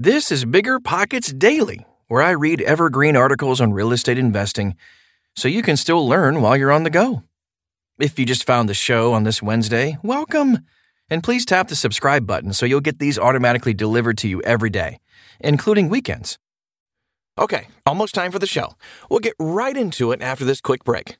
This is BiggerPockets Daily, where I read evergreen articles on real estate investing so you can still learn while you're on the go. If you just found the show on this Wednesday, welcome. And please tap the subscribe button so you'll get these automatically delivered to you every day, including weekends. Okay, almost time for the show. We'll get right into it after this quick break.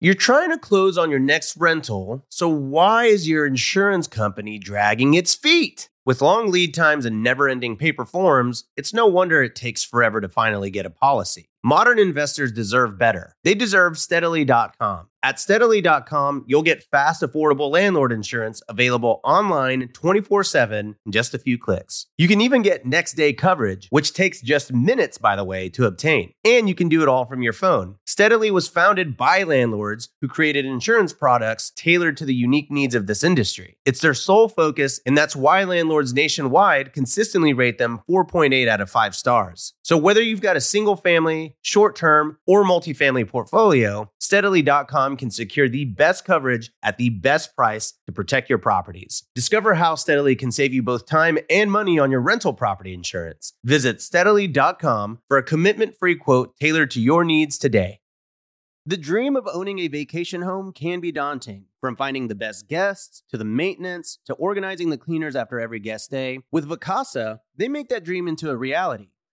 You're trying to close on your next rental, so why is your insurance company dragging its feet? With long lead times and never ending paper forms, it's no wonder it takes forever to finally get a policy. Modern investors deserve better. They deserve steadily.com. At steadily.com, you'll get fast, affordable landlord insurance available online 24 7 in just a few clicks. You can even get next day coverage, which takes just minutes, by the way, to obtain. And you can do it all from your phone. Steadily was founded by landlords who created insurance products tailored to the unique needs of this industry. It's their sole focus, and that's why landlords nationwide consistently rate them 4.8 out of 5 stars. So whether you've got a single family, short term, or multifamily portfolio, steadily.com can secure the best coverage at the best price to protect your properties. Discover how Steadily can save you both time and money on your rental property insurance. Visit steadily.com for a commitment free quote tailored to your needs today. The dream of owning a vacation home can be daunting. From finding the best guests to the maintenance to organizing the cleaners after every guest day, with Vacasa, they make that dream into a reality.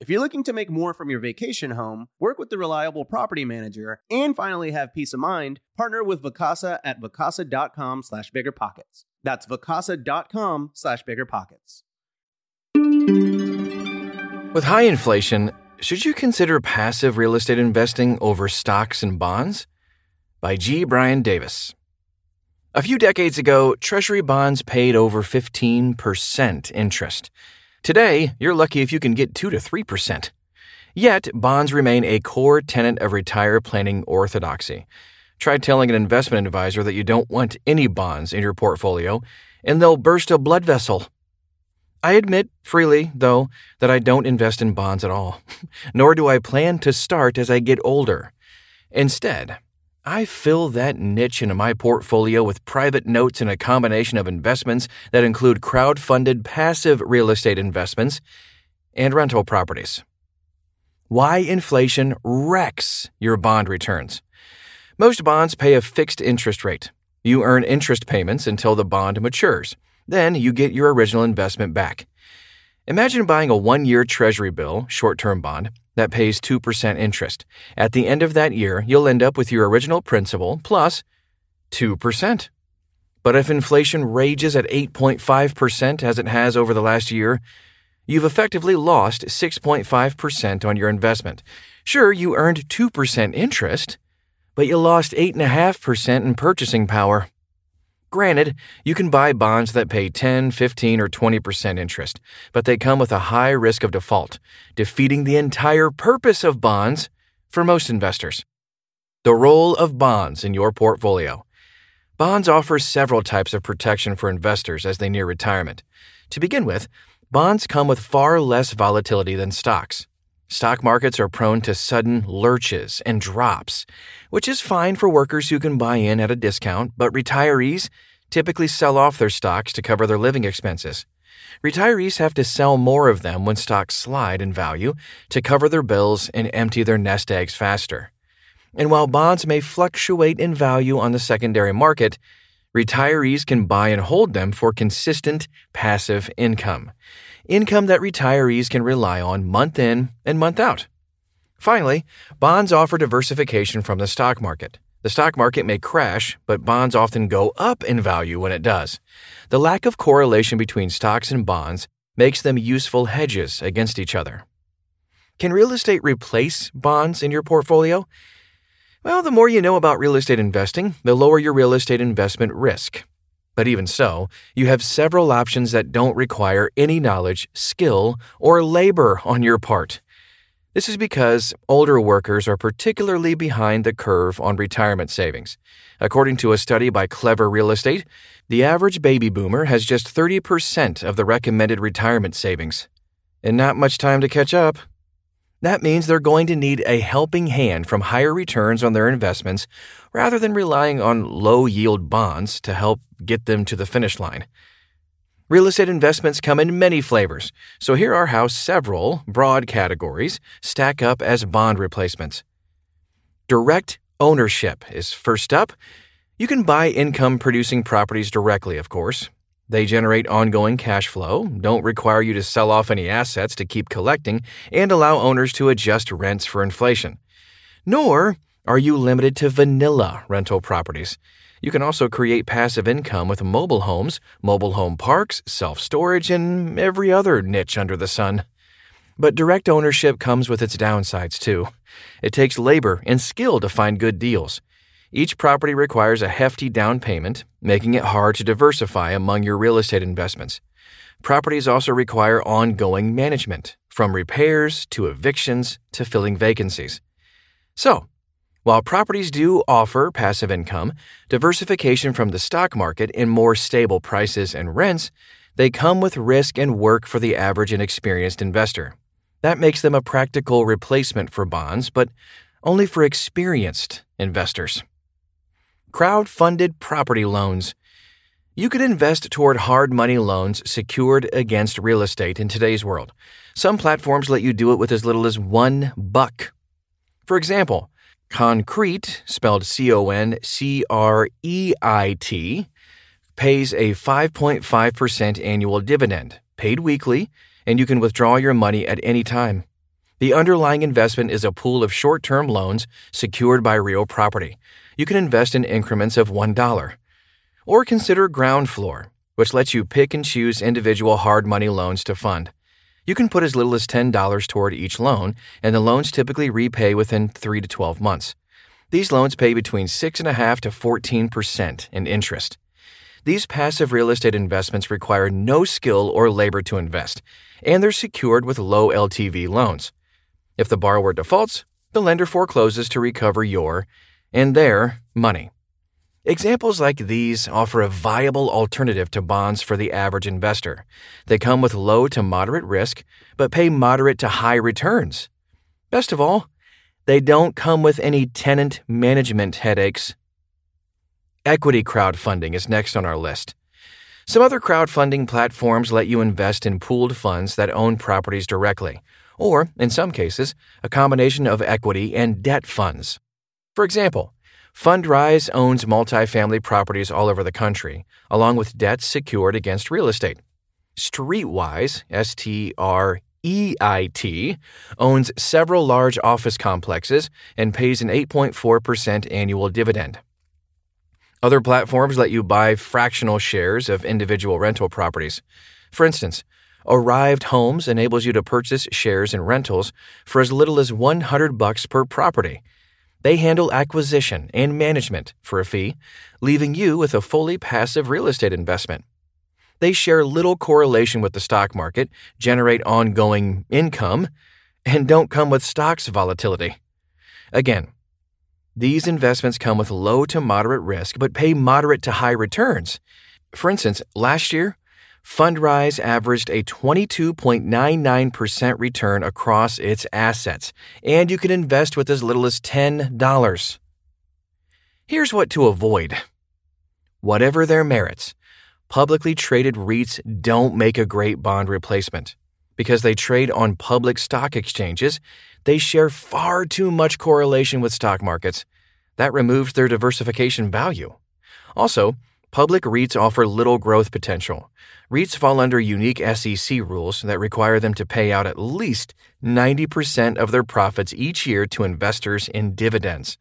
If you're looking to make more from your vacation home, work with the reliable property manager, and finally have peace of mind, partner with Vacasa at vacasa.com slash biggerpockets. That's vacasa.com slash biggerpockets. With high inflation, should you consider passive real estate investing over stocks and bonds? By G. Brian Davis. A few decades ago, Treasury bonds paid over 15% interest. Today, you're lucky if you can get 2 to 3%. Yet, bonds remain a core tenet of retire planning orthodoxy. Try telling an investment advisor that you don't want any bonds in your portfolio, and they'll burst a blood vessel. I admit freely, though, that I don't invest in bonds at all, nor do I plan to start as I get older. Instead, I fill that niche in my portfolio with private notes and a combination of investments that include crowd funded passive real estate investments and rental properties. Why inflation wrecks your bond returns. Most bonds pay a fixed interest rate. You earn interest payments until the bond matures. Then you get your original investment back. Imagine buying a one year Treasury bill, short term bond, that pays 2% interest. At the end of that year, you'll end up with your original principal plus 2%. But if inflation rages at 8.5% as it has over the last year, you've effectively lost 6.5% on your investment. Sure, you earned 2% interest, but you lost 8.5% in purchasing power. Granted, you can buy bonds that pay 10, 15, or 20% interest, but they come with a high risk of default, defeating the entire purpose of bonds for most investors. The role of bonds in your portfolio. Bonds offer several types of protection for investors as they near retirement. To begin with, bonds come with far less volatility than stocks. Stock markets are prone to sudden lurches and drops, which is fine for workers who can buy in at a discount, but retirees typically sell off their stocks to cover their living expenses. Retirees have to sell more of them when stocks slide in value to cover their bills and empty their nest eggs faster. And while bonds may fluctuate in value on the secondary market, retirees can buy and hold them for consistent passive income income that retirees can rely on month in and month out. Finally, bonds offer diversification from the stock market. The stock market may crash, but bonds often go up in value when it does. The lack of correlation between stocks and bonds makes them useful hedges against each other. Can real estate replace bonds in your portfolio? Well, the more you know about real estate investing, the lower your real estate investment risk. But even so, you have several options that don't require any knowledge, skill, or labor on your part. This is because older workers are particularly behind the curve on retirement savings. According to a study by Clever Real Estate, the average baby boomer has just 30% of the recommended retirement savings. And not much time to catch up. That means they're going to need a helping hand from higher returns on their investments rather than relying on low yield bonds to help get them to the finish line. Real estate investments come in many flavors, so here are how several broad categories stack up as bond replacements. Direct ownership is first up. You can buy income producing properties directly, of course. They generate ongoing cash flow, don't require you to sell off any assets to keep collecting, and allow owners to adjust rents for inflation. Nor are you limited to vanilla rental properties. You can also create passive income with mobile homes, mobile home parks, self storage, and every other niche under the sun. But direct ownership comes with its downsides too. It takes labor and skill to find good deals. Each property requires a hefty down payment, making it hard to diversify among your real estate investments. Properties also require ongoing management, from repairs to evictions to filling vacancies. So, while properties do offer passive income, diversification from the stock market in more stable prices and rents, they come with risk and work for the average and experienced investor. That makes them a practical replacement for bonds, but only for experienced investors. Crowd-funded property loans. You could invest toward hard money loans secured against real estate in today's world. Some platforms let you do it with as little as one buck. For example, Concreit, spelled C O N C R E I T, pays a 5.5% annual dividend, paid weekly, and you can withdraw your money at any time. The underlying investment is a pool of short term loans secured by real property. You can invest in increments of $1. Or consider Groundfloor, which lets you pick and choose individual hard money loans to fund. You can put as little as $10 toward each loan, and the loans typically repay within 3 to 12 months. These loans pay between 6.5 to 14% in interest. These passive real estate investments require no skill or labor to invest, and they're secured with low LTV loans. If the borrower defaults, the lender forecloses to recover your and there, money. Examples like these offer a viable alternative to bonds for the average investor. They come with low to moderate risk, but pay moderate to high returns. Best of all, they don't come with any tenant management headaches. Equity crowdfunding is next on our list. Some other crowdfunding platforms let you invest in pooled funds that own properties directly, or, in some cases, a combination of equity and debt funds. For example, Fundrise owns multifamily properties all over the country, along with debts secured against real estate. Streitwise, S T R E I T, owns several large office complexes and pays an 8.4% annual dividend. Other platforms let you buy fractional shares of individual rental properties. For instance, Arrived Homes enables you to purchase shares in rentals for as little as 100 bucks per property they handle acquisition and management for a fee, leaving you with a fully passive real estate investment. They share little correlation with the stock market, generate ongoing income, and don't come with stocks volatility. Again, these investments come with low to moderate risk but pay moderate to high returns. For instance, last year, Fundrise averaged a 22.99% return across its assets, and you can invest with as little as $10. Here's what to avoid. Whatever their merits, publicly traded REITs don't make a great bond replacement. Because they trade on public stock exchanges, they share far too much correlation with stock markets. That removes their diversification value. Also, public REITs offer little growth potential. REITs fall under unique SEC rules that require them to pay out at least 90% of their profits each year to investors in dividends.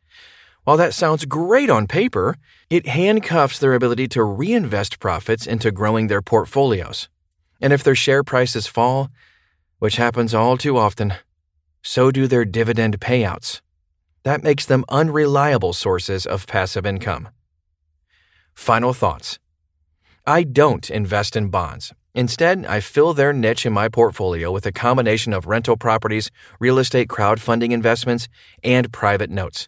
While that sounds great on paper, it handcuffs their ability to reinvest profits into growing their portfolios. And if their share prices fall, which happens all too often, so do their dividend payouts. That makes them unreliable sources of passive income. Final thoughts. I don't invest in bonds, Instead, I fill their niche in my portfolio with a combination of rental properties, real estate crowdfunding investments, and private notes.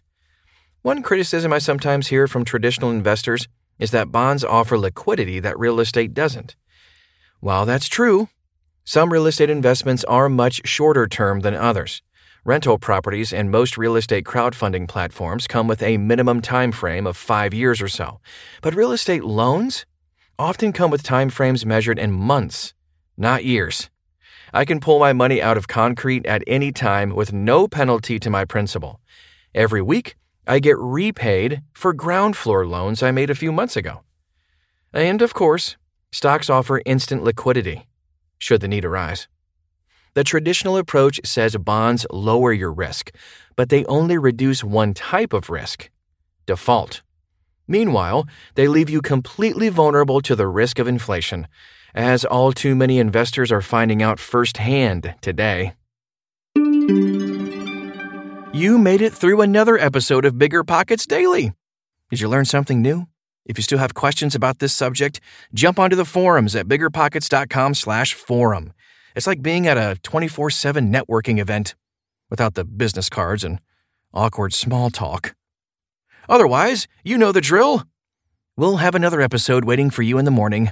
One criticism I sometimes hear from traditional investors is that bonds offer liquidity that real estate doesn't. While that's true, some real estate investments are much shorter term than others. Rental properties and most real estate crowdfunding platforms come with a minimum time frame of 5 years or so. But real estate loans often come with time frames measured in months, not years. I can pull my money out of Concreit at any time with no penalty to my principal. Every week, I get repaid for Groundfloor loans I made a few months ago. And of course, stocks offer instant liquidity, should the need arise. The traditional approach says bonds lower your risk, but they only reduce one type of risk default. Meanwhile, they leave you completely vulnerable to the risk of inflation, as all too many investors are finding out firsthand today. You made it through another episode of BiggerPockets Daily. Did you learn something new? If you still have questions about this subject, jump onto the forums at biggerpockets.com/forum. It's like being at a 24/7 networking event without the business cards and awkward small talk. Otherwise, you know the drill. We'll have another episode waiting for you in the morning.